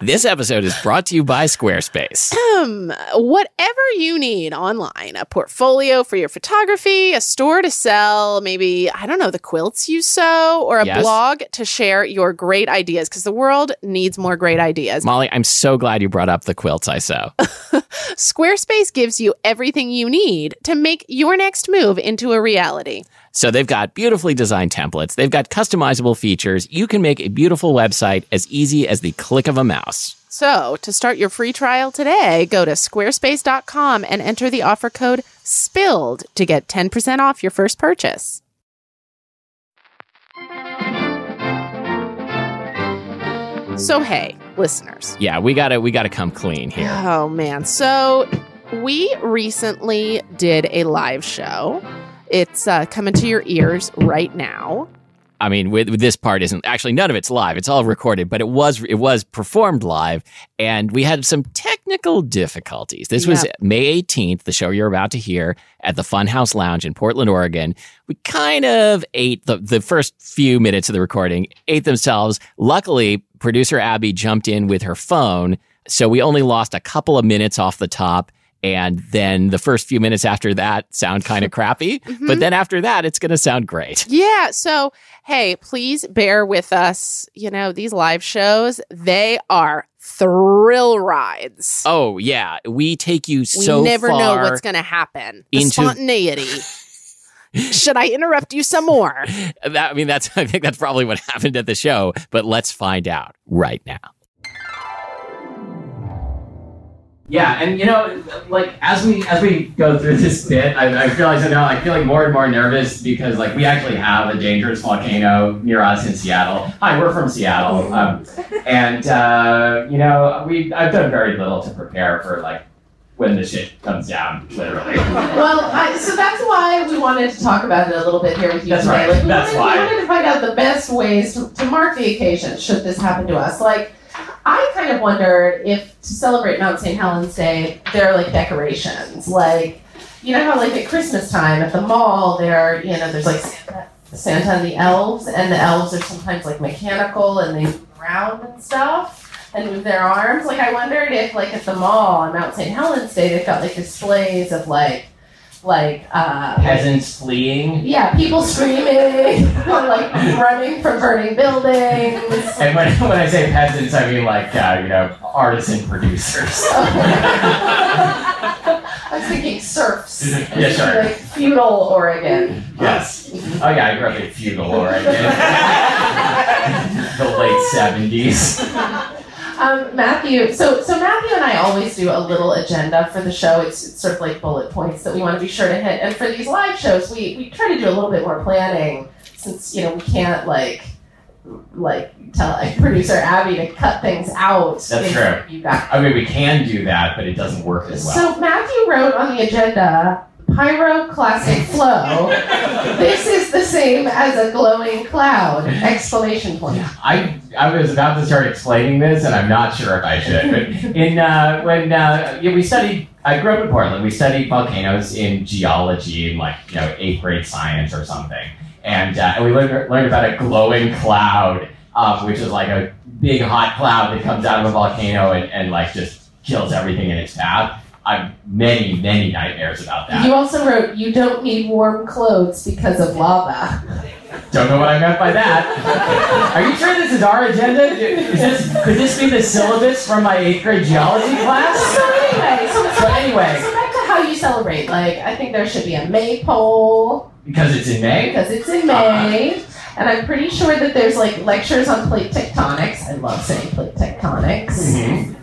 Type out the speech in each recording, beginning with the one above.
This episode is brought to you by Squarespace. Um, whatever you need online a portfolio for your photography, a store to sell, maybe, I don't know, the quilts you sew, or a Yes. blog to share your great ideas because the world needs more great ideas. Molly, I'm so glad you brought up the quilts I sew. Squarespace gives you everything you need to make your next move into a reality. So they've got beautifully designed templates, they've got customizable features. You can make a beautiful website as easy as the click of a mouse. So, to start your free trial today, go to squarespace.com and enter the offer code SPILLED to get 10% off your first purchase. So, hey, listeners. Yeah, we gotta we gotta come clean here. Oh, man. So, we recently did a live show. It's uh, coming to your ears right now. I mean, with, with this part isn't actually none of it's live. It's all recorded, but it was it was performed live, and we had some technical difficulties. This was May 18th, the show you're about to hear at the Funhouse Lounge in Portland, Oregon. We kind of ate the the first few minutes of the recording, ate themselves. Luckily, producer Abby jumped in with her phone, so we only lost a couple of minutes off the top. And then the first few minutes after that sound kind of crappy, but mm-hmm. then after that, it's going to sound great. Yeah. So, hey, please bear with us. You know, these live shows, they are thrill rides. Oh yeah, we take you so. we so never know what's going to happen. The into- spontaneity. Should I interrupt you some more? That, I mean, that's I think that's probably what happened at the show. But let's find out right now. Yeah, and you know, like as we as we go through this bit, I, I realize that now I feel like more and more nervous because like we actually have a dangerous volcano near us in Seattle. Hi, we're from Seattle, um, and uh, you know, we I've done very little to prepare for like when the shit comes down, literally. Well, I, so that's why we wanted to talk about it a little bit here with you That's today. right. Like, we That's wanted, why. We wanted to find out the best ways to, to mark the occasion should this happen to us. Like, I kind of wondered if to celebrate Mount St. Helens Day, there are like decorations. Like, you know how like at Christmas time at the mall, there, are you know, there's like Santa, Santa and the elves, and the elves are sometimes like mechanical and they move around and stuff and move their arms. Like I wondered if like at the mall on Mount St. Helens Day they've got like displays of like like uh Peasants fleeing, yeah, people screaming or like running from burning buildings. and when when I say peasants, I mean like uh, you know artisan producers. I was thinking serfs. Yeah, sure. Like feudal Oregon. Yes. Oh yeah, I grew up in feudal Oregon. the late seventies. Um, Matthew, so so Matthew and I always do a little agenda for the show. It's, it's sort of like bullet points that we want to be sure to hit. And for these live shows, we, we try to do a little bit more planning since you know we can't like like tell like, producer Abby to cut things out. That's true. I mean, we can do that, but it doesn't work as well. So Matthew wrote on the agenda pyroclastic flow. this is the same as a glowing cloud! Exclamation point. I I was about to start explaining this, and I'm not sure if I should. But in uh, when uh, yeah, we studied I grew up in Portland. We studied volcanoes in geology in like you know eighth grade science or something, and uh, and we learned learned about a glowing cloud, um, which is like a big hot cloud that comes out of a volcano and, and like just kills everything in its path. I've many many nightmares about that. You also wrote, "You don't need warm clothes because of lava." Don't know what I meant by that. Are you sure this is our agenda? Is this could this be the syllabus from my eighth grade geology class? So anyway, so, So anyway. so back to how you celebrate. Like, I think there should be a maypole Because it's in May. because it's in May, and I'm pretty sure that there's like lectures on plate tectonics. I love saying plate tectonics. Mhm.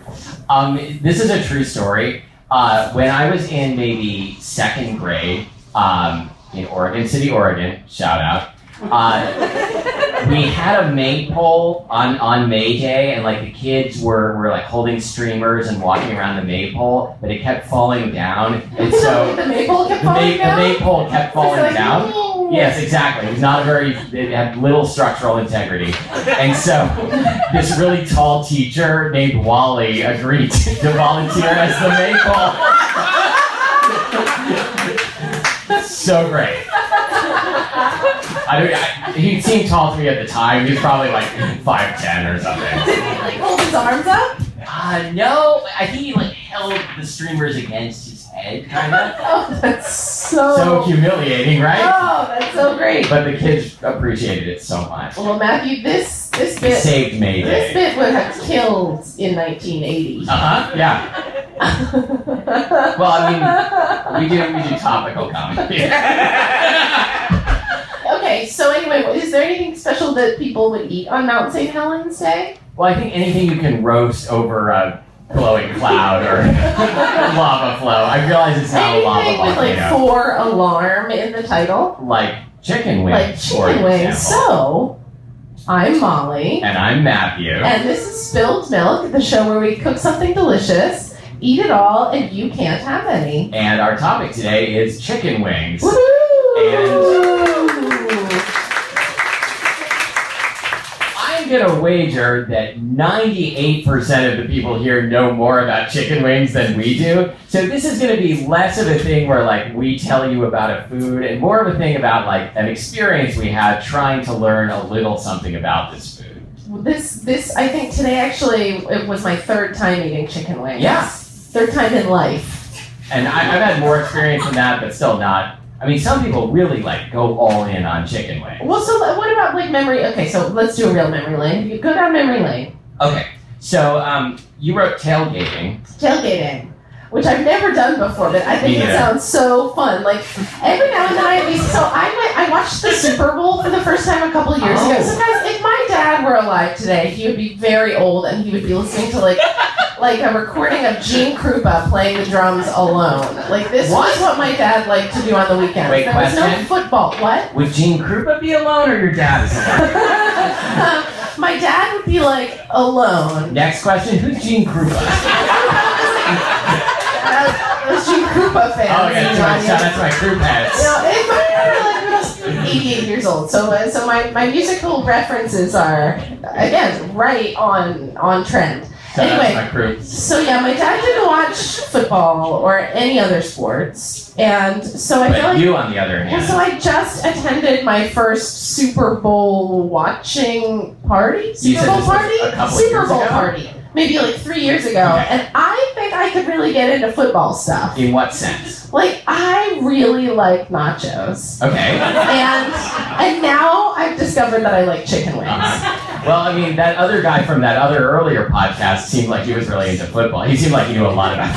Um, this is a true story. Uh, when I was in maybe second grade um, in Oregon City, Oregon, shout out, uh, we had a maypole on, on May Day, and like the kids were, were like holding streamers and walking around the maypole, but it kept falling down, and so the maypole kept the, falling the down. maypole kept falling like, down. "Ooh." Yes, exactly. It was not a very, it had little structural integrity. And so this really tall teacher named Wally agreed to volunteer as the maypole. so great. I don't, I, he seemed tall to me at the time. He was probably like 5'10 or something. Did he like hold his arms up? Uh, no, I think he like held the streamers against his head, kind of. Oh, that's so. So humiliating, right? Oh, that's so great. But the kids appreciated it so much. Well, Matthew, this this It bit saved May this bit would have killed in 1980. Uh huh. Yeah. Well, I mean, we do we do topical comedy. Okay, so anyway, is there anything special that people would eat on Mount St. Helens Day? well, I think anything you can roast over a glowing cloud or lava flow. I realize it's not a lava Anything with like volcano. four alarm in the title, Like chicken wings. like chicken wings. So, I'm Molly, And I'm Matthew. and this is Spilled Milk, the show where we cook something delicious, eat it all, and you can't have any. And our topic today is chicken wings. Woohoo! I'm gonna wager that 98% of the people here know more about chicken wings than we do. So this is gonna be less of a thing where like we tell you about a food and more of a thing about like an experience we had trying to learn a little something about this food. This, this, I think today actually it was my third time eating chicken wings. Yeah. Third time in life. And I, I've had more experience than that, but still not. I mean, some people really like go all in on chicken wings. Well, so what about like memory? Okay, so let's do a real memory lane. You go down memory lane. Okay, so um, you wrote tailgating. Tailgating, which I've never done before, but I think Me it sounds so fun. Like every now and then I at least. So I went, I watched the Super Bowl for the first time a couple years ago. Oh. So guys, if my dad were alive today, he would be very old and he would be listening to like. Like a recording of Gene Krupa playing the drums alone. Like this What? was what my dad liked to do on the weekends. Wait, there was no question? football. What? Would Gene Krupa be alone or your dad is alone? my dad would be like alone. Next question, who's Gene Krupa? Those Gene Krupa fans. Oh, yeah, that's my, Yeah. that's my heads. know, if I remember, like when I was 88 years old. So, uh, so my, my musical references are again right on on trend. So Anyway. my group. So yeah, my dad didn't watch football or any other sports, and so I feel But like. you, on the other Well, so I just attended my first Super Bowl watching party. Super Bowl party. Super Bowl ago? party. Maybe like three years ago, Okay. and I think I could really get into football stuff. in what sense? Like I really like nachos, Okay. and and now I've discovered that I like chicken wings. Uh-huh. Well, I mean, that other guy from that other earlier podcast seemed like he was really into football. He seemed like he knew a lot about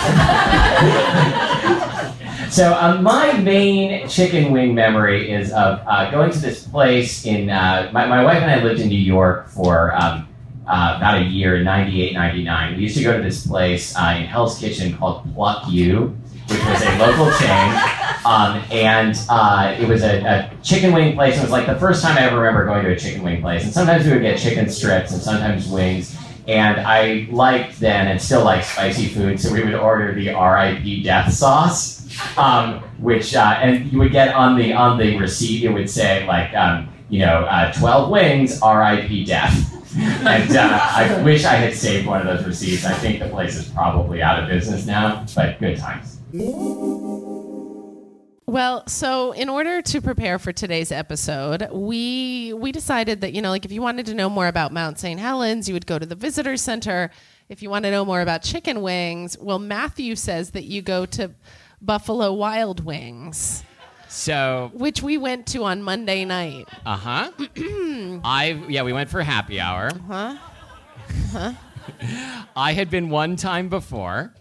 football. so, um, my main chicken wing memory is of uh, going to this place in. Uh, my, my wife and I lived in New York for um, uh, about a year, 98, 99. We used to go to this place uh, in Hell's Kitchen called Pluck You, which was a local chain. Um, and uh, it was a, a chicken wing place. It was like the first time I ever remember going to a chicken wing place. And sometimes we would get chicken strips and sometimes wings. And I liked then and still like spicy food, so we would order the RIP death sauce, um, which uh, and you would get on the on the receipt. It would say like um, you know uh, twelve wings RIP death. And uh, I wish I had saved one of those receipts. I think the place is probably out of business now, but good times. Well, so in order to prepare for today's episode, we we decided that you know, like if you wanted to know more about Mount St. Helens, you would go to the visitor center. If you want to know more about chicken wings, well, Matthew says that you go to Buffalo Wild Wings, So, which we went to on Monday night. uh huh. I yeah, we went for happy hour. Uh huh? I had been one time before.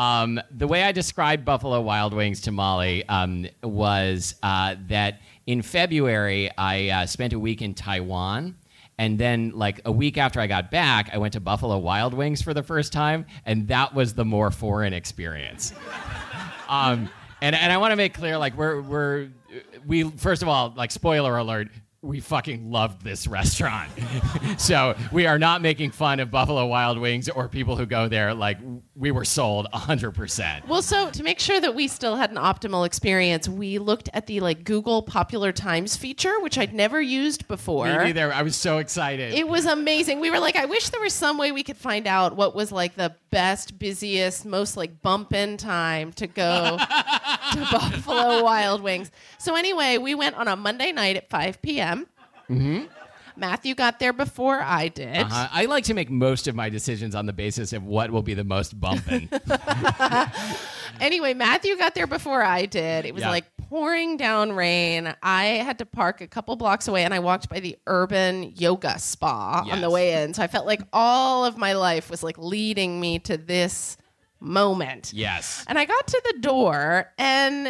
Um, the way I described Buffalo Wild Wings to Molly um, was uh, that in February I uh, spent a week in Taiwan. And then, like a week after I got back, I went to Buffalo Wild Wings for the first time, and that was the more foreign experience. um, and and I want to make clear, like we're we're we first of all, like spoiler alert, we fucking loved this restaurant. so we are not making fun of Buffalo Wild Wings or people who go there. Like we were sold hundred percent. Well, so to make sure that we still had an optimal experience, we looked at the like Google Popular Times feature, which I'd never used before. Me neither. I was so excited. It was amazing. We were like, I wish there was some way we could find out what was like the best, busiest, most like bump in time to go to Buffalo Wild Wings. So anyway, we went on a Monday night at 5 p.m. Mm-hmm. Matthew got there before I did. uh, I like to make most of my decisions on the basis of what will be the most bumping. Anyway, Matthew got there before I did. It was Yeah. like pouring down rain. I had to park a couple blocks away and I walked by the urban yoga spa on the way in. So I felt like all of my life was like leading me to this moment. yes. And I got to the door and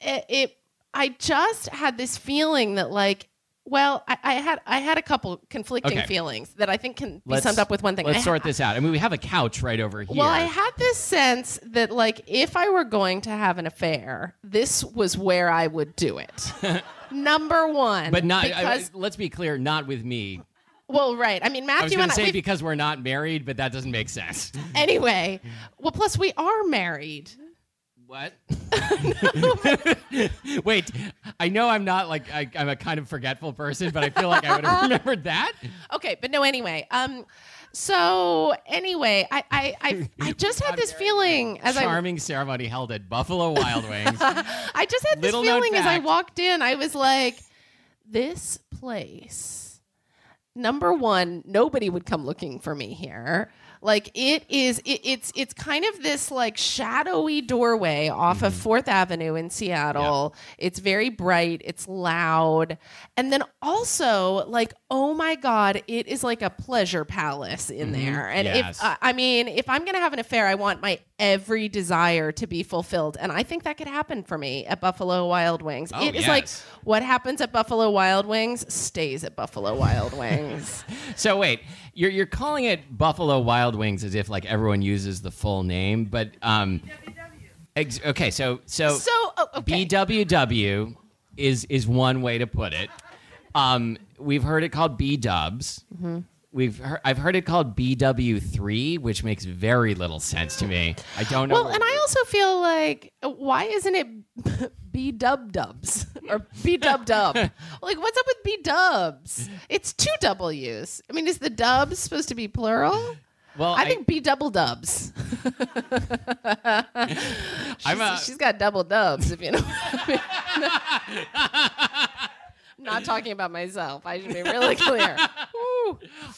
it, it I just had this feeling that like well, I, I had I had a couple conflicting Okay. feelings that I think can be Let's summed up with one thing. Let's I sort this out. I mean, we have a couch right over here. well, I had this sense that, like, if I were going to have an affair, this was where I would do it. Number one, but not. Because I- let's be clear, not with me. Well, right. I mean, Matthew I was going and to I. say because we're not married, but that doesn't make sense. anyway, well, plus we are married. What? Wait, I know I'm not like I, I'm a kind of forgetful person, but I feel like I would have remembered that. Okay, but no. Anyway, um, so anyway, I I I, I just had this feeling as I Charming ceremony held at Buffalo Wild Wings. I just had this Little feeling as I walked in. I was like, this place, number one, nobody would come looking for me here. Like it is, it, it's it's kind of this like shadowy doorway off of Fourth Avenue in Seattle. It's very bright. It's loud, and then also like, oh my god, it is like a pleasure palace in there. And Yes. if uh, I mean, if I'm gonna have an affair, I want my every desire to be fulfilled, and I think that could happen for me at Buffalo Wild Wings. Oh, it is yes. like what happens at Buffalo Wild Wings stays at Buffalo Wild Wings. so wait, you're you're calling it Buffalo Wild Wings as if like everyone uses the full name, but um, ex- okay, so so so oh, okay. BWW is is one way to put it. Um, we've heard it called B Dubs. Mm-hmm. We've heard, I've heard it called BW3, which makes very little sense to me. I don't know. well, and I also feel like uh, why isn't it B Dub Dubs or B Dub Dub? like, what's up with B Dubs? It's two W's. I mean, is the Dubs supposed to be plural? Well, I think B double dubs. I'm a, She's got double dubs, if you know. what I mean. I'm not talking about myself. I should be really clear.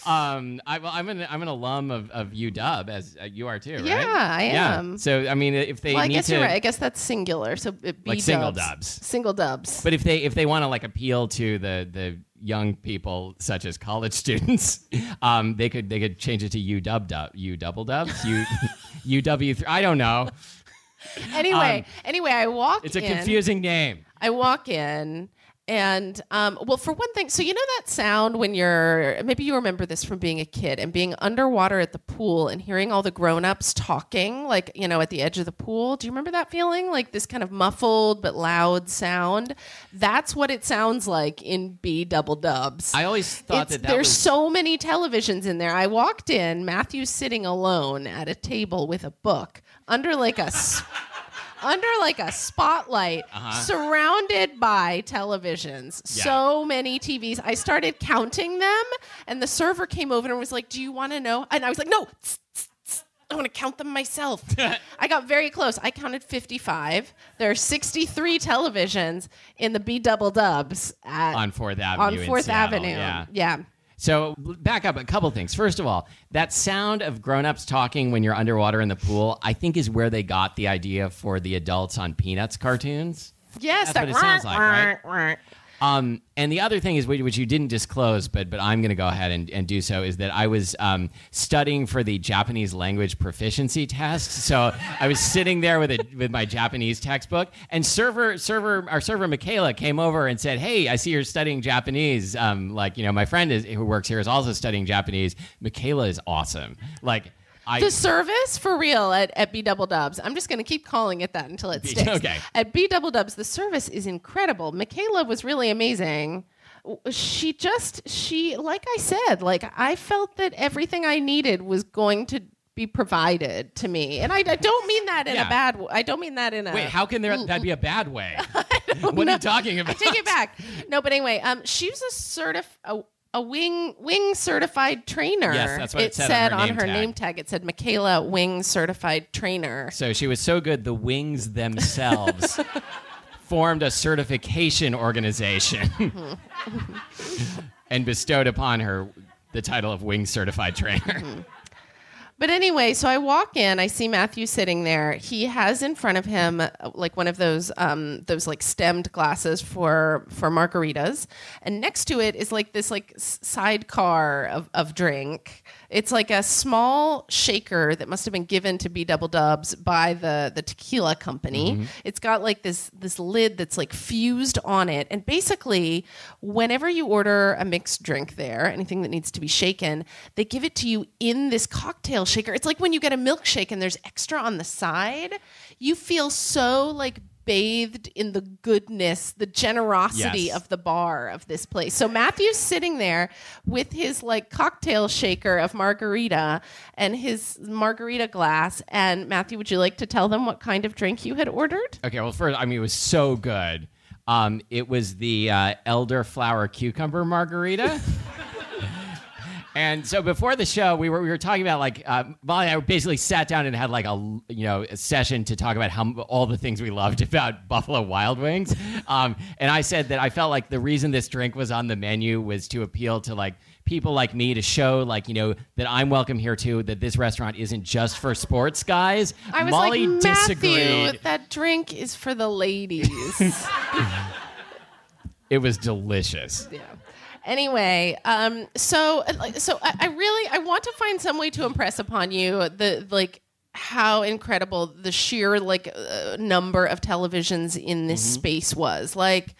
Um, I, well, I'm an I'm an alum of, of UW as uh, you are too, right? Yeah, I Yeah. am. So I mean, if they Well, I need guess to, you're right. I guess that's singular. So it be Like single dubs. Single dubs. But if they if they want to like appeal to the the young people such as college students, um, they could they could change it to U dub dub U double dubs U UW three. I don't know. anyway, um, anyway, I walk It's a in. confusing name. I walk in and um, well for one thing so you know that sound when you're maybe you remember this from being a kid and being underwater at the pool and hearing all the grown-ups talking like you know at the edge of the pool? Do you remember that feeling? Like this kind of muffled but loud sound? That's what it sounds like in b double dubs. I always thought that that there's was so many televisions in there. I walked in, Matthew's sitting alone at a table with a book under like a under like a spotlight, uh-huh. surrounded by televisions. Yeah. So many TVs. I started counting them, and the server came over and was like, "Do you want to know?" And I was like, "No." I want to count them myself. I got very close. I counted 55. There are 63 televisions in the B double dubs at, On Fourth Avenue On Fourth Avenue. yeah. yeah. So back up a couple things. First of all, that sound of grown-ups talking when you're underwater in the pool, I think is where they got the idea for the adults on Peanuts cartoons. Yes, That's what it sounds like, right? Um, and the other thing is, which you didn't disclose, but but I'm going to go ahead and, and do so, is that I was um, studying for the Japanese language proficiency test. So I was sitting there with a, with my Japanese textbook, and server server our server Michaela came over and said, "Hey, I see you're studying Japanese. Um, like you know, my friend is, who works here is also studying Japanese. Michaela is awesome. Like." I, The service for real at, at B Double Dubs. I'm just going to keep calling it that until it B- sticks. okay. At B Double Dubs, the service is incredible. Michaela was really amazing. She just, she, like I said, like I felt that everything I needed was going to be provided to me. And I, I don't mean that in Yeah. a bad I don't mean that in a. wait, how can there that be a bad way? what are you talking about? I take it back. No, but anyway, um, she was a certif a, a wing wing certified trainer. Yes, that's what it said on her name tag. name tag. It said Michaela Wing certified trainer. So she was so good, the wings themselves formed a certification organization mm-hmm. and bestowed upon her the title of wing certified trainer. Mm-hmm. But anyway, so I walk in, I see Matthew sitting there. He has in front of him uh, like one of those um, those like stemmed glasses for for margaritas, and next to it is like this like sidecar of, of drink. It's like a small shaker that must have been given to B Double Dubs by the the tequila company. Mm-hmm. It's got like this this lid that's like fused on it, and basically, whenever you order a mixed drink there, anything that needs to be shaken, they give it to you in this cocktail shaker. It's like when you get a milkshake and there's extra on the side. You feel so like bathed in the goodness, the generosity Yes. of the bar of this place. So Matthew's sitting there with his like cocktail shaker of margarita and his margarita glass. And Matthew, would you like to tell them what kind of drink you had ordered? Okay, well, first, I mean, it was so good. Um, it was the uh, elderflower cucumber margarita. And so before the show, we were we were talking about like uh, Molly and I basically sat down and had like a you know a session to talk about how all the things we loved about Buffalo Wild Wings. Um, and I said that I felt like the reason this drink was on the menu was to appeal to like people like me to show like you know that I'm welcome here too. That this restaurant isn't just for sports guys. I was Molly like, disagreed. Matthew, that drink is for the ladies. It was delicious. yeah. Anyway, um, so so I, I really I want to find some way to impress upon you the like how incredible the sheer like uh, number of televisions in this Mm-hmm. space was. Like,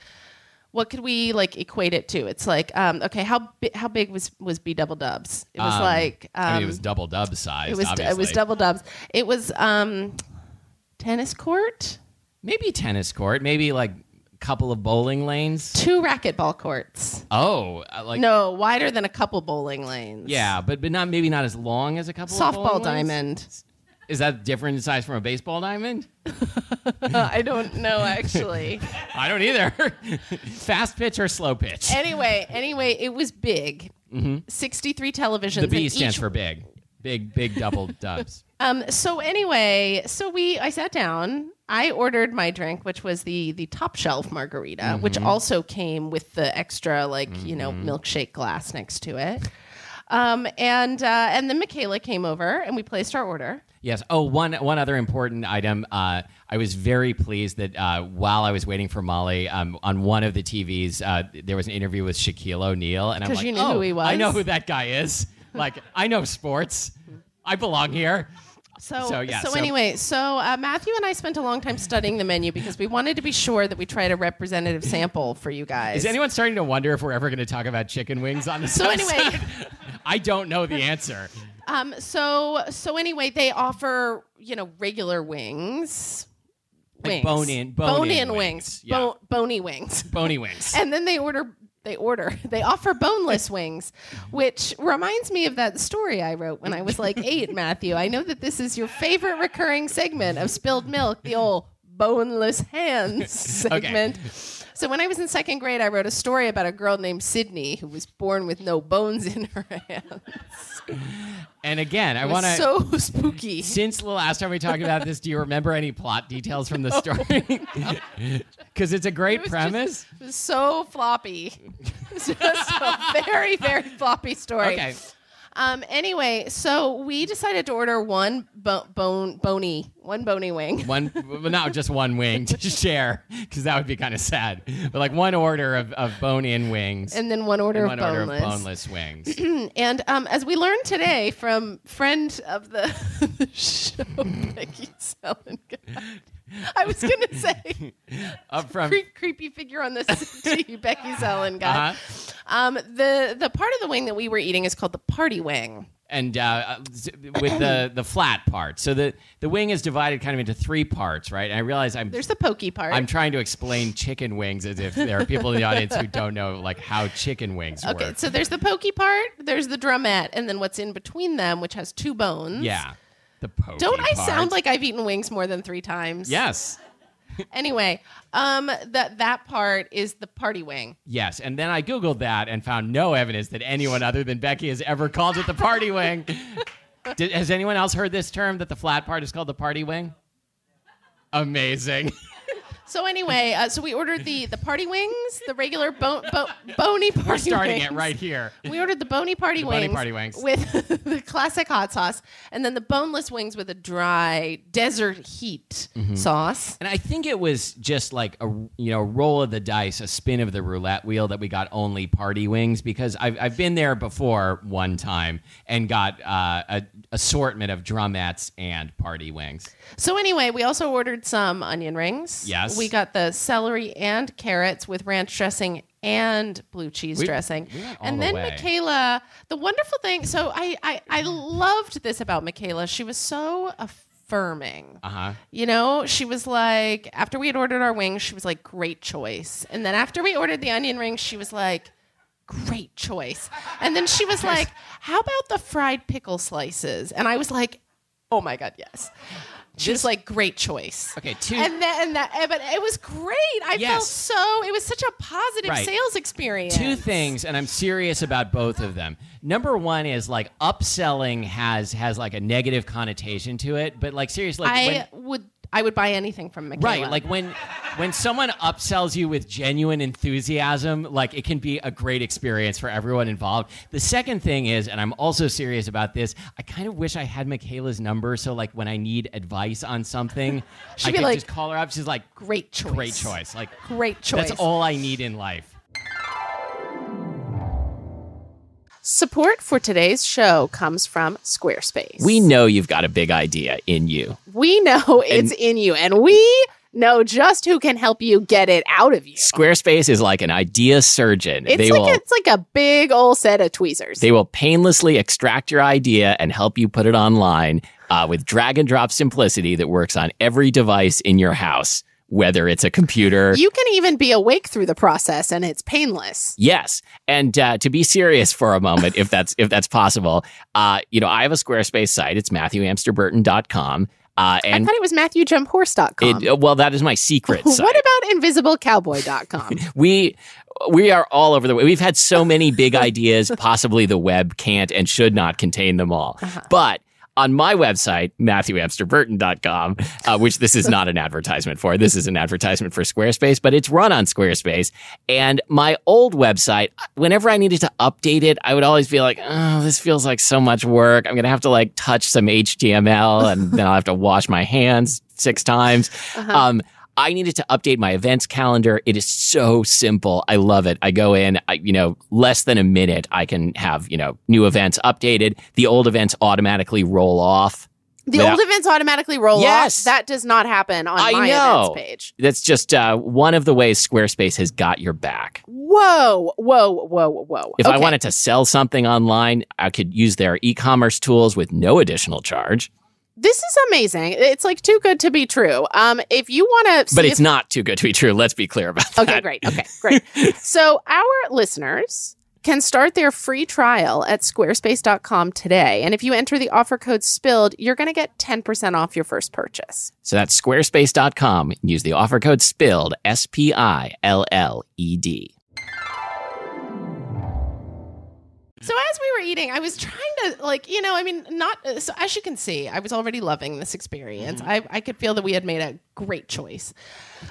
what could we like equate it to? It's like, um, okay, how bi- how big was was B Double Dubs? It was Um, like, um, I mean, it was double dub size. it was it was double dubs. It was um, tennis court, Maybe tennis court. Maybe like couple of bowling lanes. two racquetball courts. Oh, uh, like No, wider than a couple bowling lanes. yeah, but but not maybe not as long as a couple. of softball bowling lanes? diamond. Is that different in size from a baseball diamond? I don't know actually. I don't either. Fast pitch or slow pitch? anyway, anyway, it was big. Sixty-three televisions. Mm-hmm. the B stands each- for big. Big big double dubs. Um. So anyway, so we I sat down. I ordered my drink, which was the the top shelf margarita, which Mm-hmm. also came with the extra like you know milkshake glass next to it. Um. And uh, and then Michaela came over and we placed our order. Yes. Oh, one one other important item. Uh, I was very pleased that uh, while I was waiting for Molly, um, on one of the TVs, uh, there was an interview with Shaquille O'Neal, and I'm like, you knew oh, who he was? I know who that guy is. Like, I know sports. I belong here. So, So, so, yeah, so- anyway, so uh, Matthew and I spent a long time studying the menu because we wanted to be sure that we tried a representative sample for you guys. Is anyone starting to wonder if we're ever going to talk about chicken wings on the So anyway, I don't know the answer. um, so so anyway, they offer you know regular wings, Like bone-in- bone-in wings, wings, yeah. Bo- bony wings, Bony wings. and then they order. They order. They offer boneless wings, which reminds me of that story I wrote when I was like eight. Matthew, I know that this is your favorite recurring segment of spilled milk, the old boneless hands segment. So when I was in second grade, I wrote a story about a girl named Sydney who was born with no bones in her hands. And again, I want to. so spooky. since the last time we talked about this, do you remember any plot details from the oh, story? Because it's a great It was premise. It was so floppy. It was just a very, very floppy story. Okay. Um. Anyway, so we decided to order one bo- bone, bony, one bony wing. One, well, not just one wing to share, because that would be kind of sad. But like one order of, of bone-in wings And then one order, and one of, order boneless. of boneless wings. And um, as we learned today from friend of the, the show, Becky Selengut, I was going to say Up from creep, creepy figure on the city, Becky Selengut. uh-huh. Um, the the part of the wing that we were eating is called the party wing. and uh, with the the flat part. So the the wing is divided kind of into three parts, right? And I realize I'm There's the pokey part. I'm trying to explain chicken wings as if there are people in the audience who don't know like how chicken wings okay, work. Okay, so there's the pokey part, there's the drumette, and then what's in between them, which has two bones. Yeah. The pokey Don't I part. sound like I've eaten wings more than three times? Yes. Anyway, um, that that part is the party wing. Yes. And then I Googled that and found no evidence that anyone other than Becky has ever called it the party wing. Did, has anyone else heard this term that the flat part is called the party wing? Amazing. So anyway, uh, so we ordered the the party wings, the regular bo- bo- bony party We're starting wings. it right here. We ordered the bony party The wings, bony party wings. with the classic hot sauce, and then the boneless wings with a dry desert heat Mm-hmm. sauce. And I think it was just like a you know roll of the dice, a spin of the roulette wheel that we got only party wings because I've I've been there before one time and got uh, a assortment of drumettes and party wings. So anyway, we also ordered some onion rings. Yes. We got the celery and carrots with ranch dressing and blue cheese We- dressing. we went all and the then way. Michaela, the wonderful thing. So I, I I loved this about Michaela. She was so affirming. Uh huh. You know, she was like, after we had ordered our wings, she was like, great choice. And then after we ordered the onion rings, she was like, great choice. And then she was like, how about the fried pickle slices? And I was like, oh my God, yes. She was like, great choice. Okay, two. And that, and that, eh, but it was great. I felt so, it was such a positive Right. sales experience. Two things, and I'm serious about both of them. Number one is like upselling has has like a negative connotation to it, but like seriously, like, when- I would, I would buy anything from Michaela. Right, like when when someone upsells you with genuine enthusiasm, like it can be a great experience for everyone involved. The second thing is, and I'm also serious about this, I kind of wish I had Michaela's number so like when I need advice on something, I could like, just call her up. She's like, great choice. great choice. Like Great choice. that's all I need in life. Support for today's show comes from Squarespace. We know you've got a big idea in you. we know it's in you, and we know just who can help you get it out of you. Squarespace is like an idea surgeon. It's they like will it's like a big old set of tweezers. They will painlessly extract your idea and help you put it online uh, with drag and drop simplicity that works on every device in your house, whether it's a computer. you can even be awake through the process, and it's painless. Yes, and uh, to be serious for a moment, if that's if that's possible, uh, you know, I have a Squarespace site. It's MatthewAmsterburton.com. Uh, I thought it was MatthewJumpHorse.com. it, well, that is my secret site. what about InvisibleCowboy.com? we we are all over the way. We've had so many big ideas. Possibly the web can't and should not contain them all. But on my website, MatthewAmsterburton.com, uh, which this is not an advertisement for. This is an advertisement for Squarespace, but it's run on Squarespace. And my old website, whenever I needed to update it, I would always be like, oh, this feels like so much work. I'm going to have to like touch some HTML and then I'll have to wash my hands six times. Um, I needed to update my events calendar. It is so simple. I love it. I go in, I, you know, less than a minute, I can have, you know, new events updated. The old events automatically roll off. The Without- old events automatically roll Yes. off. That does not happen on I my know. events page. That's just uh, one of the ways Squarespace has got your back. Whoa, whoa, whoa, whoa. If I wanted to sell something online, I could use their e-commerce tools with no additional charge. This is amazing. It's like too good to be true. Um, if you want to, But it's not too good to be true. Let's be clear about that. Okay, great. Okay, great. so our listeners can start their free trial at squarespace.com today. And if you enter the offer code SPILLED, you're going to get 10% off your first purchase. So that's squarespace.com. Use the offer code SPILLED, S P I L L E D. eating, I was trying to like, you know, I mean, not so as you can see, I was already loving this experience. Mm-hmm. I, I could feel that we had made a great choice.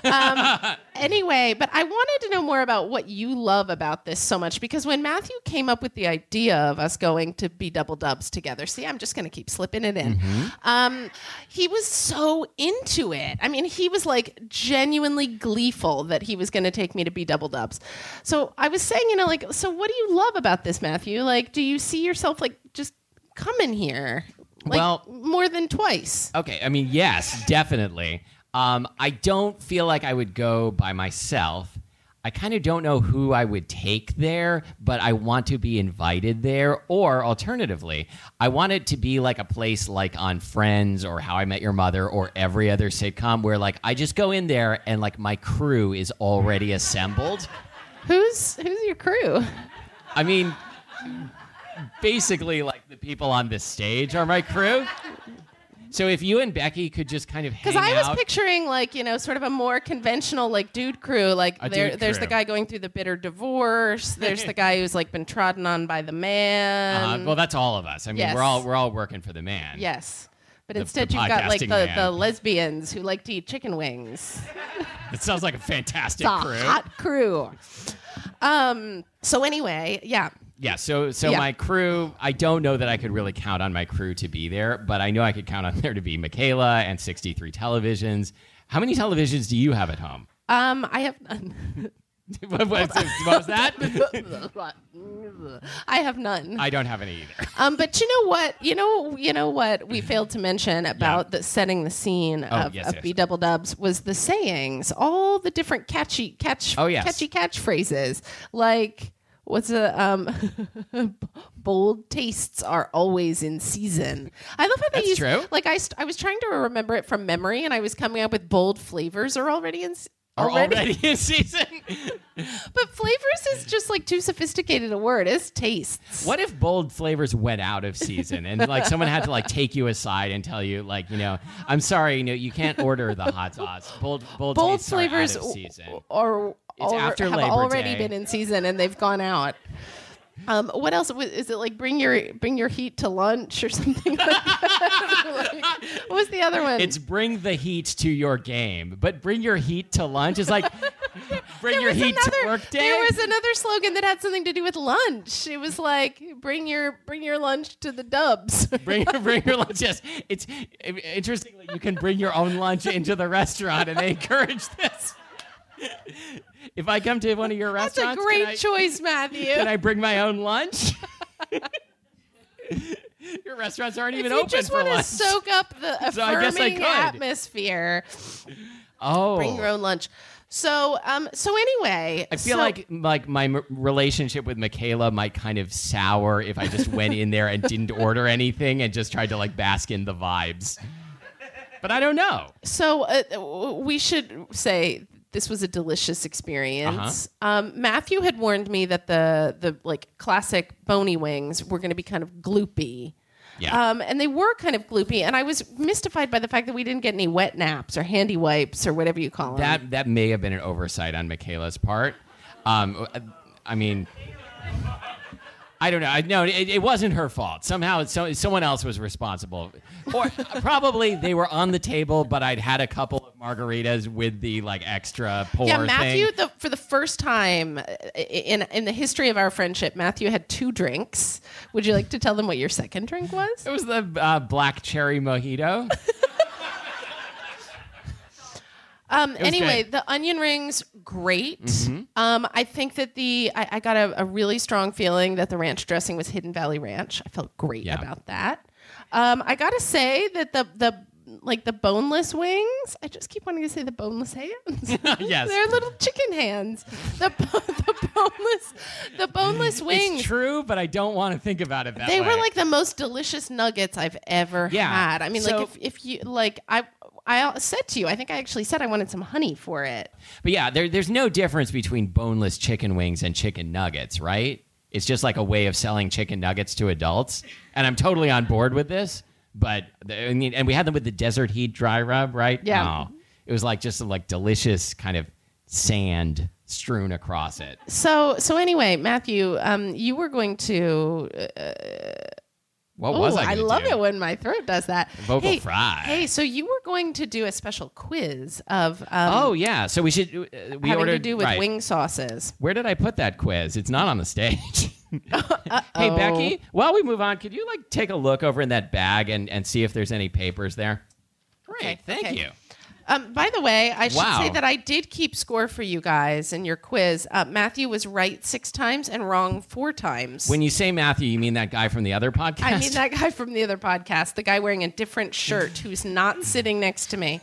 Um, anyway, but I wanted to know more about what you love about this so much because when Matthew came up with the idea of us going to be double dubs together, see, I'm just going to keep slipping it in. Um, he was so into it. I mean, he was like genuinely gleeful that he was going to take me to be double dubs. So I was saying, you know, like, so what do you love about this, Matthew? Like, do you see yourself like just coming here? Like, Well- more than twice. Okay, I mean, yes, definitely. Um, I don't feel like I would go by myself. I kind of don't know who I would take there, but I want to be invited there. Or alternatively, I want it to be like a place like on Friends or How I Met Your Mother or every other sitcom where like I just go in there and like my crew is already assembled. Who's who's your crew? I mean, basically, like the people on this stage are my crew. So if you and Becky could just kind of hang Because I was out, picturing like you know sort of a more conventional like dude crew. Like A there, dude there's crew. the guy going through the bitter divorce. There's the guy who's like been trodden on by the man. uh, well, that's all of us. I mean, Yes. we're all we're all working for the man. yes. But The- instead, the you've got like the, the lesbians who like to eat chicken wings. it sounds like a fantastic crew. hot crew. Um. So anyway, yeah. Yeah. So so Yeah. my crew, I don't know that I could really count on my crew to be there, but I know I could count on there to be Michaela and 63 televisions. How many televisions do you have at home? Um. I have none. what, what- what was that? I have none. I don't have any either. Um, but you know what? You know, you know what we failed to mention about the setting the scene Oh, of, yes, of yes. B Double Dubs was the sayings, all the different catchy catch, Oh, yes. catchy catchphrases, like what's a um, bold tastes are always in season. I love how they That's use true. like I st- I was trying to remember it from memory, and I was coming up with bold flavors are already in. s- Are already in season. but flavors is just like too sophisticated a word. It's tastes. What if bold flavors went out of season and like someone had to like take you aside and tell you like you know I'm sorry you know you can't order the hot sauce bold bold, bold tastes flavors are out of season. or It's after have Labor already Day. been in season and they've gone out. Um, what else is it like? Bring your bring your heat to lunch or something. Like that? Like, what was the other one? It's bring the heat to your game, but bring your heat to lunch is like bring your heat another, to work day. There was another slogan that had something to do with lunch. It was like bring your bring your lunch to the dubs. bring bring your lunch. Yes, it's interestingly you can bring your own lunch into the restaurant, and they encourage this. If I come to one of your That's a great can I, choice, Matthew. Can I bring my own lunch? Your restaurants aren't even if you open just want to soak up the So I guess I affirming could. atmosphere, oh, bring your own lunch. So, um, so anyway, I feel so- like like my m- relationship with Michaela might kind of sour if I just went in there and didn't order anything and just tried to like bask in the vibes. But I don't know. So uh, we should say this was a delicious experience. Uh-huh. Um, Matthew had warned me that the the like classic bony wings were going to be kind of gloopy. Yeah. Um, and they were kind of gloopy, and I was mystified by the fact that we didn't get any wet naps or handy wipes or whatever you call them. That that may have been an oversight on Michaela's part. Um, I mean, I don't know. I, no, it, it wasn't her fault. Somehow, so, someone else was responsible, or probably they were on the table, but I'd had a couple margaritas with the like extra pour yeah, Matthew. The, for the first time uh, in in the history of our friendship, Matthew had two drinks. Would you like to tell them what your second drink was? It was the uh, black cherry mojito. Um, anyway, good. the onion rings, great. Um, I think that the I, I got a, a really strong feeling that the ranch dressing was Hidden Valley Ranch. I felt great Yeah. about that. Um, I gotta say that the the like the boneless wings. I just keep wanting to say the boneless hands. Yes. they're little chicken hands. The bo- the boneless the boneless wings. It's true, but I don't want to think about it that They way. were like the most delicious nuggets I've ever Yeah. had. I mean, So- like if, if you like, I I uh, said to you, I think I actually said I wanted some honey for it. But yeah, there, there's no difference between boneless chicken wings and chicken nuggets, right? It's just like a way of selling chicken nuggets to adults, and I'm totally on board with this. But the- I mean, and we had them with the desert heat dry rub, right? Yeah. Oh, it was like just some like delicious kind of sand strewn across it. So so anyway, Matthew, um, you were going to. What Oh, was I? I love do? it when my throat does that. Vocal hey, fry. Hey, so you were going to do a special quiz of um, Oh yeah, so we should. Uh, we having ordered to do with right. wing sauces. Where did I put that quiz? It's not on the stage. hey Becky, while we move on, could you like take a look over in that bag and, and see if there's any papers there? Great, Okay, thank okay. you. Um, by the way, I should Wow. say that I did keep score for you guys in your quiz. Uh, Matthew was right six times and wrong four times. When you say Matthew, you mean that guy from the other podcast? I mean that guy from the other podcast, the guy wearing a different shirt who's not sitting next to me.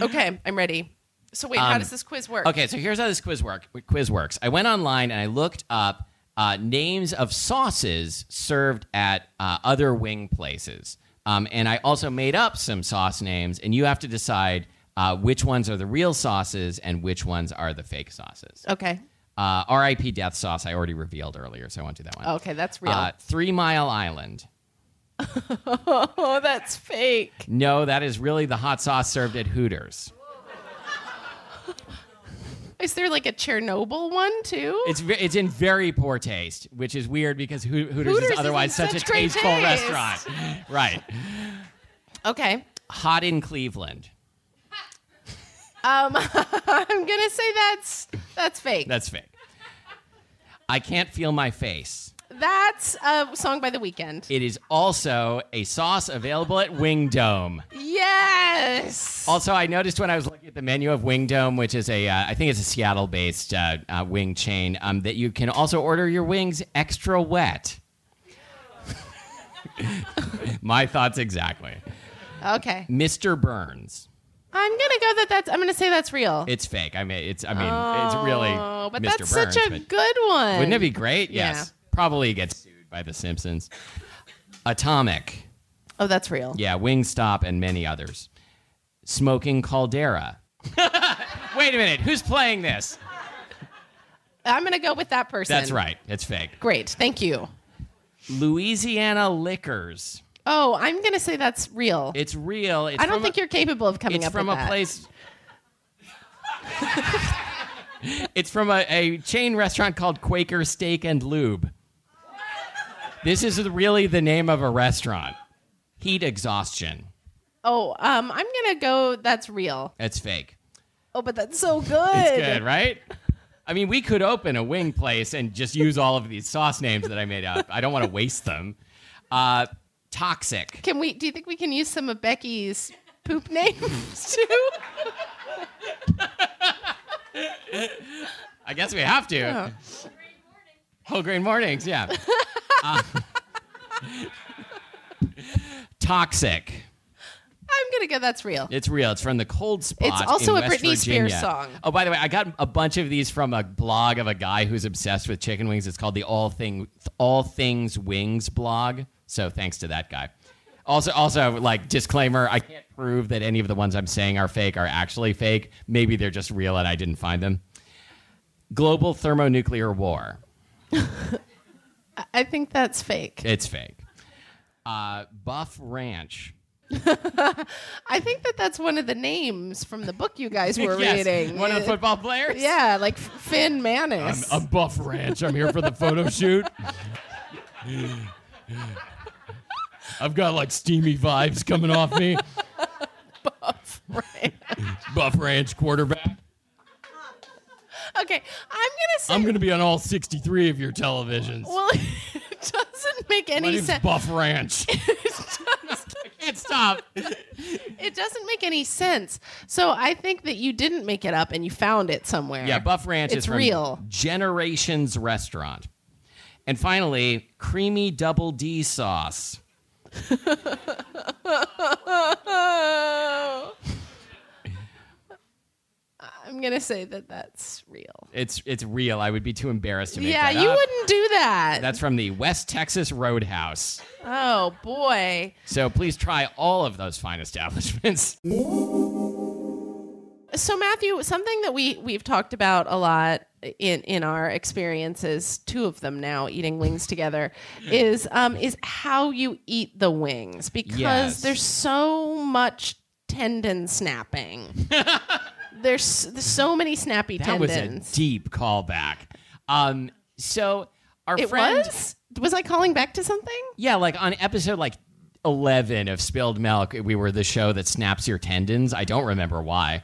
Okay, I'm ready. So wait, how Um, does this quiz work? Okay, so here's how this quiz work. Quiz works. I went online and I looked up uh, names of sauces served at uh, other wing places, um, and I also made up some sauce names, and you have to decide uh, which ones are the real sauces and which ones are the fake sauces. Okay. Uh, R.I.P. Death Sauce. I already revealed earlier, so I won't do that one. Okay, that's real. Uh, Three Mile Island. oh, that's fake. No, that is really the hot sauce served at Hooters. Is there like a Chernobyl one too? It's ve- it's in very poor taste, which is weird because Hoo- Hooters, Hooters is is otherwise such a such great tasteful taste. restaurant. Right. okay. Hot in Cleveland. Um, I'm gonna say that's that's fake. That's fake. I can't feel my face. That's a song by The Weeknd. It is also a sauce available at Wing Dome. Yes. Also, I noticed when I was looking at the menu of Wing Dome, which is a, uh, I think it's a Seattle-based uh, uh, wing chain, um, that you can also order your wings extra wet. My thoughts exactly. Okay. Mr. Burns. I'm gonna go that that's. I'm gonna say that's real. It's fake. I mean, it's. I mean, it's really. Oh, but Mr. that's Burns, such a good one. Wouldn't it be great? Yeah. Yes. Probably gets sued by The Simpsons. Atomic. Oh, that's real. Yeah, Wingstop and many others. Smoking Caldera. Wait a minute. Who's playing this? I'm gonna go with that person. That's right. It's fake. Great. Thank you. Louisiana Lickers. Oh, I'm gonna say that's real. It's real. It's I don't think a, you're capable of coming up. It's from a place. it's from a, a chain restaurant called Quaker Steak and Lube. This is really the name of a restaurant. Heat exhaustion. Oh, um, I'm gonna go. That's real. It's fake. Oh, but that's so good. It's good, right? I mean, we could open a wing place and just use all of these sauce names that I made up. I don't want to waste them. Uh, toxic. Can we? Do you think we can use some of Becky's poop names too? I guess we have to. Whole grain mornings, yeah. Uh, toxic. I'm gonna go. That's real. It's real. It's from the Cold Spot. It's also a West Britney Spears song. Oh, by the way, I got a bunch of these from a blog of a guy who's obsessed with chicken wings. It's called the All Thing All Things Wings blog. So thanks to that guy. Also, also like disclaimer: I can't prove that any of the ones I'm saying are fake are actually fake. Maybe they're just real and I didn't find them. Global thermonuclear war. I think that's fake. It's fake. Uh, Buff Ranch. I think that that's one of the names from the book you guys were Yes, reading. One of the football players. Yeah, like Finn Manis. I'm, I'm Buff Ranch. I'm here for the photo shoot. I've got like steamy vibes coming off me. Right. Buff Ranch quarterback. Okay, I'm gonna say. I'm going to be on all 63 of your televisions. well, it doesn't make any sense. Buff Ranch. I can't stop. It doesn't make any sense. So I think that you didn't make it up and you found it somewhere. Yeah, Buff Ranch It's is from real. Generations Restaurant. And finally, creamy double D sauce. I'm gonna say that that's real. It's it's real. I would be too embarrassed to make that. Yeah, you up. wouldn't do that. That's from the West Texas Roadhouse. oh boy. So please try all of those fine establishments. so Matthew, something that we we've talked about a lot in in our experiences, two of them now eating wings together, is um is how you eat the wings because Yes. there's so much tendon snapping. there's, there's so many snappy That was tendons. a deep callback. Um, so our it friend, was. Was I calling back to something? yeah, like on episode like eleven of Spilled Milk, we were the show that snaps your tendons. I don't remember why.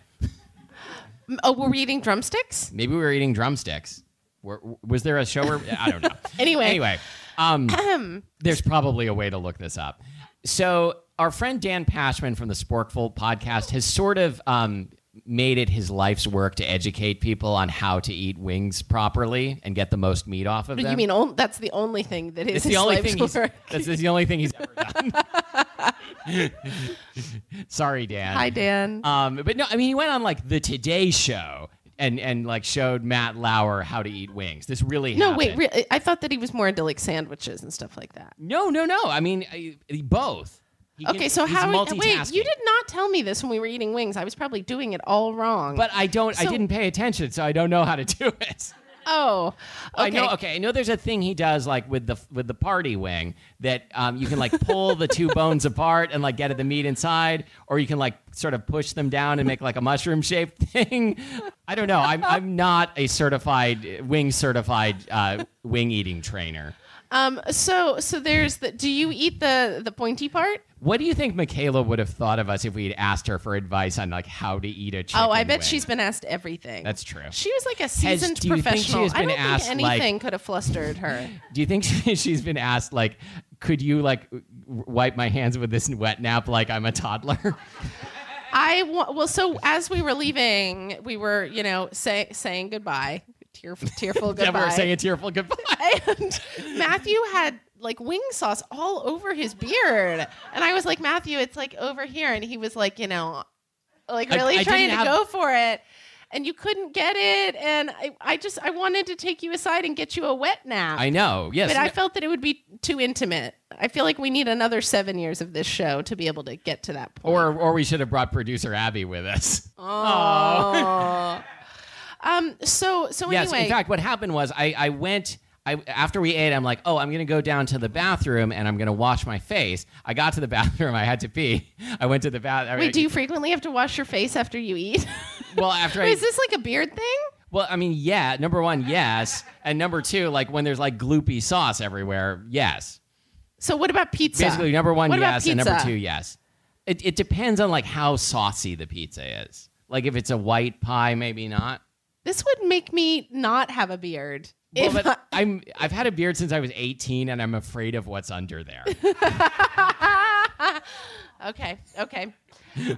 Oh, were we eating drumsticks? Maybe we were eating drumsticks. Were, was there a show where I don't know. Anyway. anyway, um, there's probably a way to look this up. So our friend Dan Pashman from the Sporkful podcast has sort of um, made it his life's work to educate people on how to eat wings properly and get the most meat off of them. You mean on, that's the only thing that is it's the his only life's thing work. that's the only thing he's ever done. Sorry, Dan. Hi, Dan. Um, but no, I mean, he went on like the Today Show and and like showed Matt Lauer how to eat wings. This really no, happened. wait. Re- I thought that he was more into like sandwiches and stuff like that. No, no, no. I mean, I, both. He can- Okay, so how? Wait, you did not tell me this when we were eating wings. I was probably doing it all wrong. But I don't. I didn't pay attention, so I don't know how to do it. oh, okay. I know. Okay, I know. There's a thing he does like with the with the party wing that um, you can like pull the two bones apart and like get at the meat inside, or you can like sort of push them down and make like a mushroom shaped thing. I don't know. I'm I'm not a certified wing certified uh, wing eating trainer. Um. So, so there's the. Do you eat the the pointy part? What do you think Michaela would have thought of us if we had asked her for advice on like how to eat a chicken? oh, I bet wing? she's been asked everything. That's true. She was like a seasoned do you think she professional. has been I don't asked, think like- anything could have flustered her. Do you think she's been asked like, could you like wipe my hands with this wet nap like I'm a toddler? I well, so as we were leaving, we were you know say, saying goodbye, tearful, tearful yeah, we were saying a tearful goodbye. and Matthew had like wing sauce all over his beard. And I was like, Matthew, it's like over here. And he was like, you know, like really I trying to have- go for it. And you couldn't get it. And I, I just, I wanted to take you aside and get you a wet nap. I know. Yes. But I felt that it would be too intimate. I feel like we need another seven years of this show to be able to get to that point. or or we should have brought producer Abby with us. Oh. um. So so yes. anyway, In fact, what happened was I I went. I, after we ate, I'm like, oh, I'm gonna go down to the bathroom and I'm gonna wash my face. I got to the bathroom, I had to pee. I went to the bathroom. wait, do you frequently have to wash your face after you eat? Well, after I Is this like a beard thing? Well, I mean, yeah. Number one, yes, and number two, like when there's like gloopy sauce everywhere, yes. So what about pizza? Basically, number one, What yes, and number two, yes. It, it depends on like how saucy the pizza is. Like if it's a white pie, maybe not. This would make me not have a beard. Well, If but I'm I've had a beard since I was 18, and I'm afraid of what's under there. okay, okay.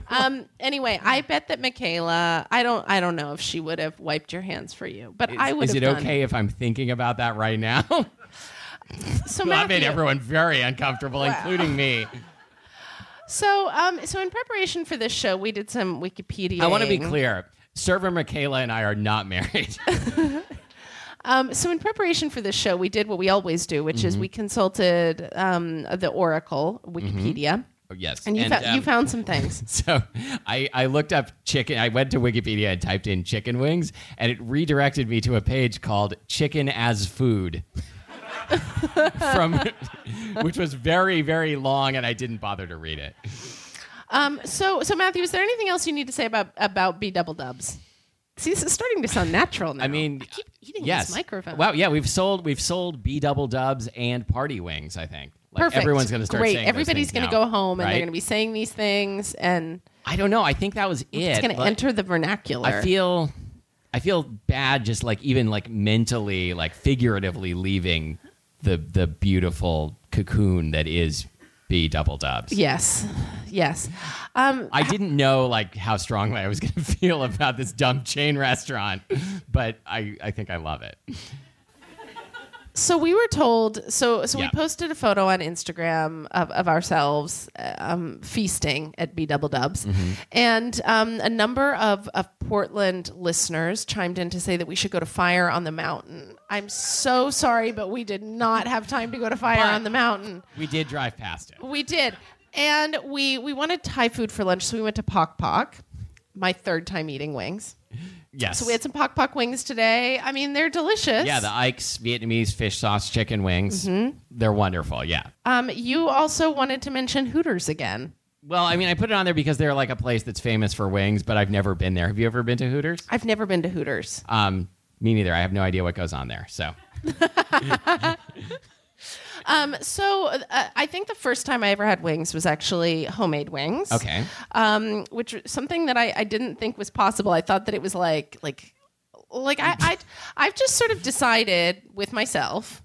Um. Anyway, I bet that Michaela. I don't. I don't know if she would have wiped your hands for you, but I would. is it done. okay if I'm thinking about that right now? So well, that made everyone very uncomfortable, including me. So um. So in preparation for this show, we did some Wikipedia. I want to be clear. Server Michaela and I are not married. Um, so in preparation for this show, we did what we always do, which is we consulted um, the Oracle, Wikipedia, Oh, yes, and you fou- um, you found some things. So I, I looked up chicken. I went to Wikipedia and typed in chicken wings, and it redirected me to a page called "Chicken as Food," from which was very very long, and I didn't bother to read it. Um, so so Matthew, is there anything else you need to say about about B double dubs? See, this is starting to sound natural now. I mean, keep eating yes, this microphone. Wow, yeah, we've sold we've sold B double dubs and party wings. I think like Perfect. everyone's going to start Great. saying Everybody's going to go home and right? they're going to be saying these things, and I don't know. I think that was it. it's going to enter the vernacular. I feel I feel bad just like even like mentally like figuratively leaving the the beautiful cocoon that is B double dubs. yes, yes. Um, I didn't know like how strongly I was going to feel about this dumb chain restaurant, but I I think I love it. So we were told. So so Yeah. we posted a photo on Instagram of, of ourselves um, feasting at B Double Dubs, Mm-hmm. and um, a number of of Portland listeners chimed in to say that we should go to Fire on the Mountain. I'm so sorry, but we did not have time to go to Fire But- on the Mountain. We did drive past it. We did. And we we wanted Thai food for lunch, so we went to Pok Pok. My third time eating wings. Yes. So we had some Pok Pok wings today. I mean, they're delicious. yeah, the Ike's Vietnamese fish sauce chicken wings. Mm-hmm. They're wonderful. Yeah. um, you also wanted to mention Hooters again. Well, I mean, I put it on there because they're like a place that's famous for wings, but I've never been there. Have you ever been to Hooters? I've never been to Hooters. Um, me neither. I have no idea what goes on there. So Um, so uh, I think the first time I ever had wings was actually homemade wings. okay. um, which something that I, I didn't think was possible. I thought that it was like like like I, I I've just sort of decided with myself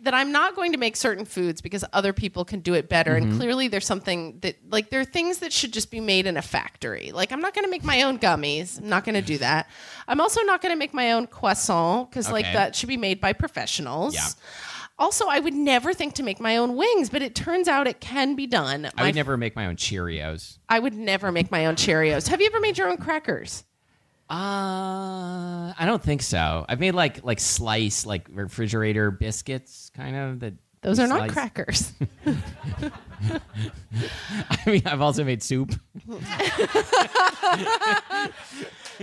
that I'm not going to make certain foods because other people can do it better. And clearly there's something that like there are things that should just be made in a factory. Like I'm not going to make my own gummies. I'm not going to do that. I'm also not going to make my own croissant because like that should be made by professionals. Yeah. Also, I would never think to make my own wings, but it turns out it can be done. I would never make my own Cheerios. I would never make my own Cheerios. Have you ever made your own crackers? Uh, I don't think so. I've made like like slice like refrigerator biscuits, kind of that. Those are not crackers. I mean, I've also made soup.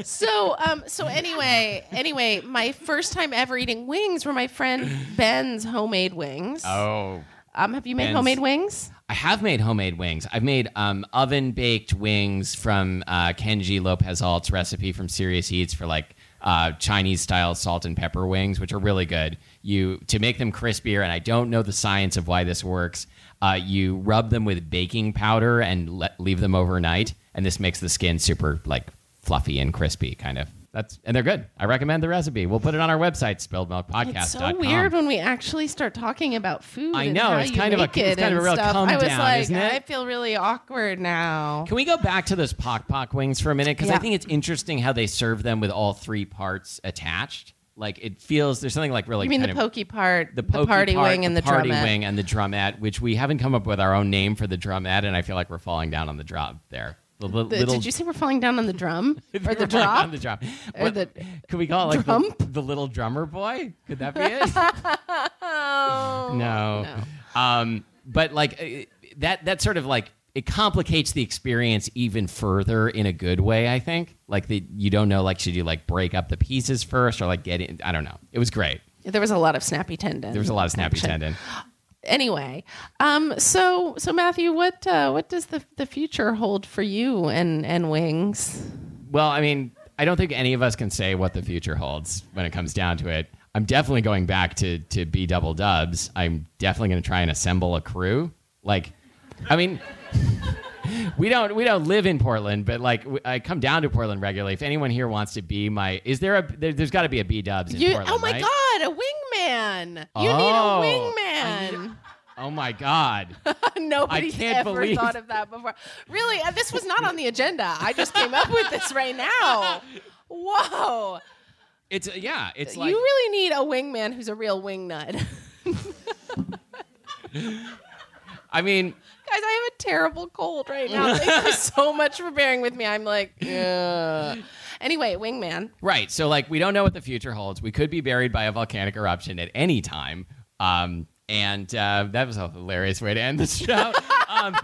so, um, so anyway, anyway, my first time ever eating wings were my friend Ben's homemade wings. Oh, Um, have you made Ben's. homemade wings? I have made homemade wings. I've made um, oven baked wings from uh, Kenji Lopez Alt's recipe from Serious Eats for like uh, Chinese style salt and pepper wings, which are really good. You to make them crispier, and I don't know the science of why this works. Uh, you rub them with baking powder and let, leave them overnight, and this makes the skin super like fluffy and crispy, kind of. That's and they're good. I recommend the recipe. We'll put it on our website, spilledmilkpodcast.com. It's so weird when we actually start talking about food. I know, how it's you kind of a- it's it kind of a real stuff. come I was down, like, isn't it? I feel really awkward now. Can we go back to those Pok Pok wings for a minute? Because I think it's interesting how they serve them with all three parts attached. Like it feels there's something like really You mean the pokey part, the, the, pokey party part, wing, and the, the party drumette? wing and the drumette, which we haven't come up with our own name for the drumette, and I feel like we're falling down on the drop there. The, The- little, did you say we're falling down on the drum or the drop? on the drop. Or the could we call it like the, the little drummer boy? Could that be it? Oh, no. Um, but like uh, that that sort of like it complicates the experience even further in a good way. I think like the you don't know like should you like break up the pieces first or like get in? I don't know. It was great. There was a lot of snappy tendon. There was a lot of snappy action. tendon. Anyway, um, so so Matthew, what uh, what does the the future hold for you and and wings? Well, I mean, I don't think any of us can say what the future holds when it comes down to it. I'm definitely going back to to B double dubs. I'm definitely going to try and assemble a crew. Like, I mean, we don't we don't live in Portland, but like I come down to Portland regularly. If anyone here wants to be my, is there a there, there's got to be a B dubs in You, Portland? oh my right? god, a wingman! You Oh, need a wingman. Oh my god! Nobody's ever believe- thought of that before. Really, uh, this was not on the agenda. I just came up with this right now. Whoa! It's yeah, it's like you really need a wingman who's a real wingnut. I mean, Guys, I have a terrible cold right now. Thank you so much for bearing with me. I'm like, yeah. Anyway, wingman. Right. So, like, we don't know what the future holds. We could be buried by a volcanic eruption at any time. Um, and uh, that was a hilarious way to end the show. um,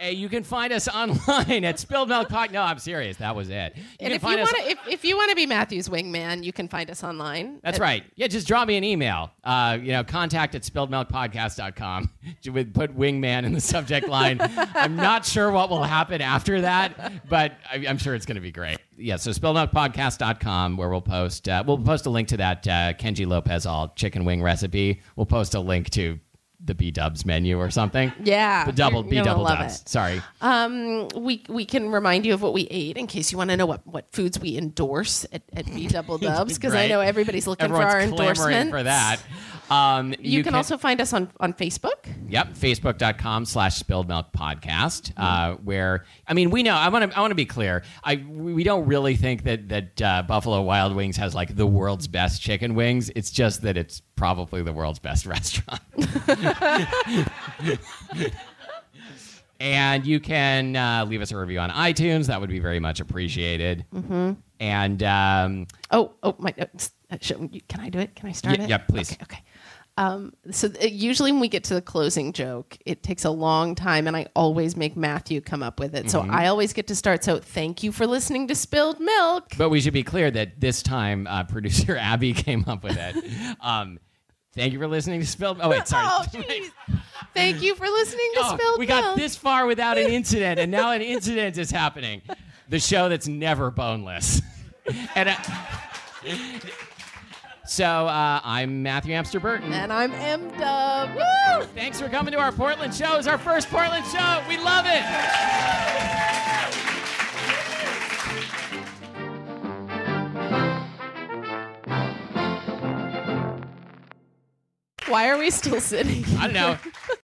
eh, you can find us online at Spilled Milk Pod. No, I'm serious. That was it. You And can if you find us- want to, if, if you want to be Matthew's wingman, you can find us online. That's At- right. Yeah, just drop me an email. Uh, you know, contact at spilledmilkpodcast.com. With put wingman in the subject line. I'm not sure what will happen after that, but I, I'm sure it's going to be great. Yeah, so spilledmilkpodcast.com where we'll post uh, we'll post a link to that uh, Kenji Lopez Alt chicken wing recipe. We'll post a link to the B Dubs menu or something. Yeah, The double B double dubs. it. Sorry. Um, we we can remind you of what we ate in case you want to know what, what foods we endorse at, at B Double Dubs because I know everybody's looking Everyone's for our endorsement for that. Um, You, can, also find us on on Facebook. Yep, facebook.com slash spilled milk podcast, Mm-hmm. uh, where, I mean, we know, I want to I want to be clear. I We don't really think that, that uh, Buffalo Wild Wings has like the world's best chicken wings. It's just that it's probably the world's best restaurant. and you can uh, leave us a review on iTunes. That would be very much appreciated. Mm-hmm. And um, Oh oh my! uh, uh, should- can I do it? Can I start it? yeah, please. Okay. okay. Um, so th- usually when we get to the closing joke, it takes a long time, and I always make Matthew come up with it. So I always get to start. So thank you for listening to Spilled Milk. But we should be clear that this time uh, producer Abby came up with it. Um, thank you for listening to Spilled. Oh wait, sorry. Oh. Thank you for listening to Oh, Spilled we Milk. got this far without an incident, and now an incident is happening. The show that's never boneless. and uh, so uh, I'm Matthew Amster Burton. And I'm M Dub. Woo! Thanks for coming to our Portland show. It's our first Portland show. We love it. Why are we still sitting? I don't know.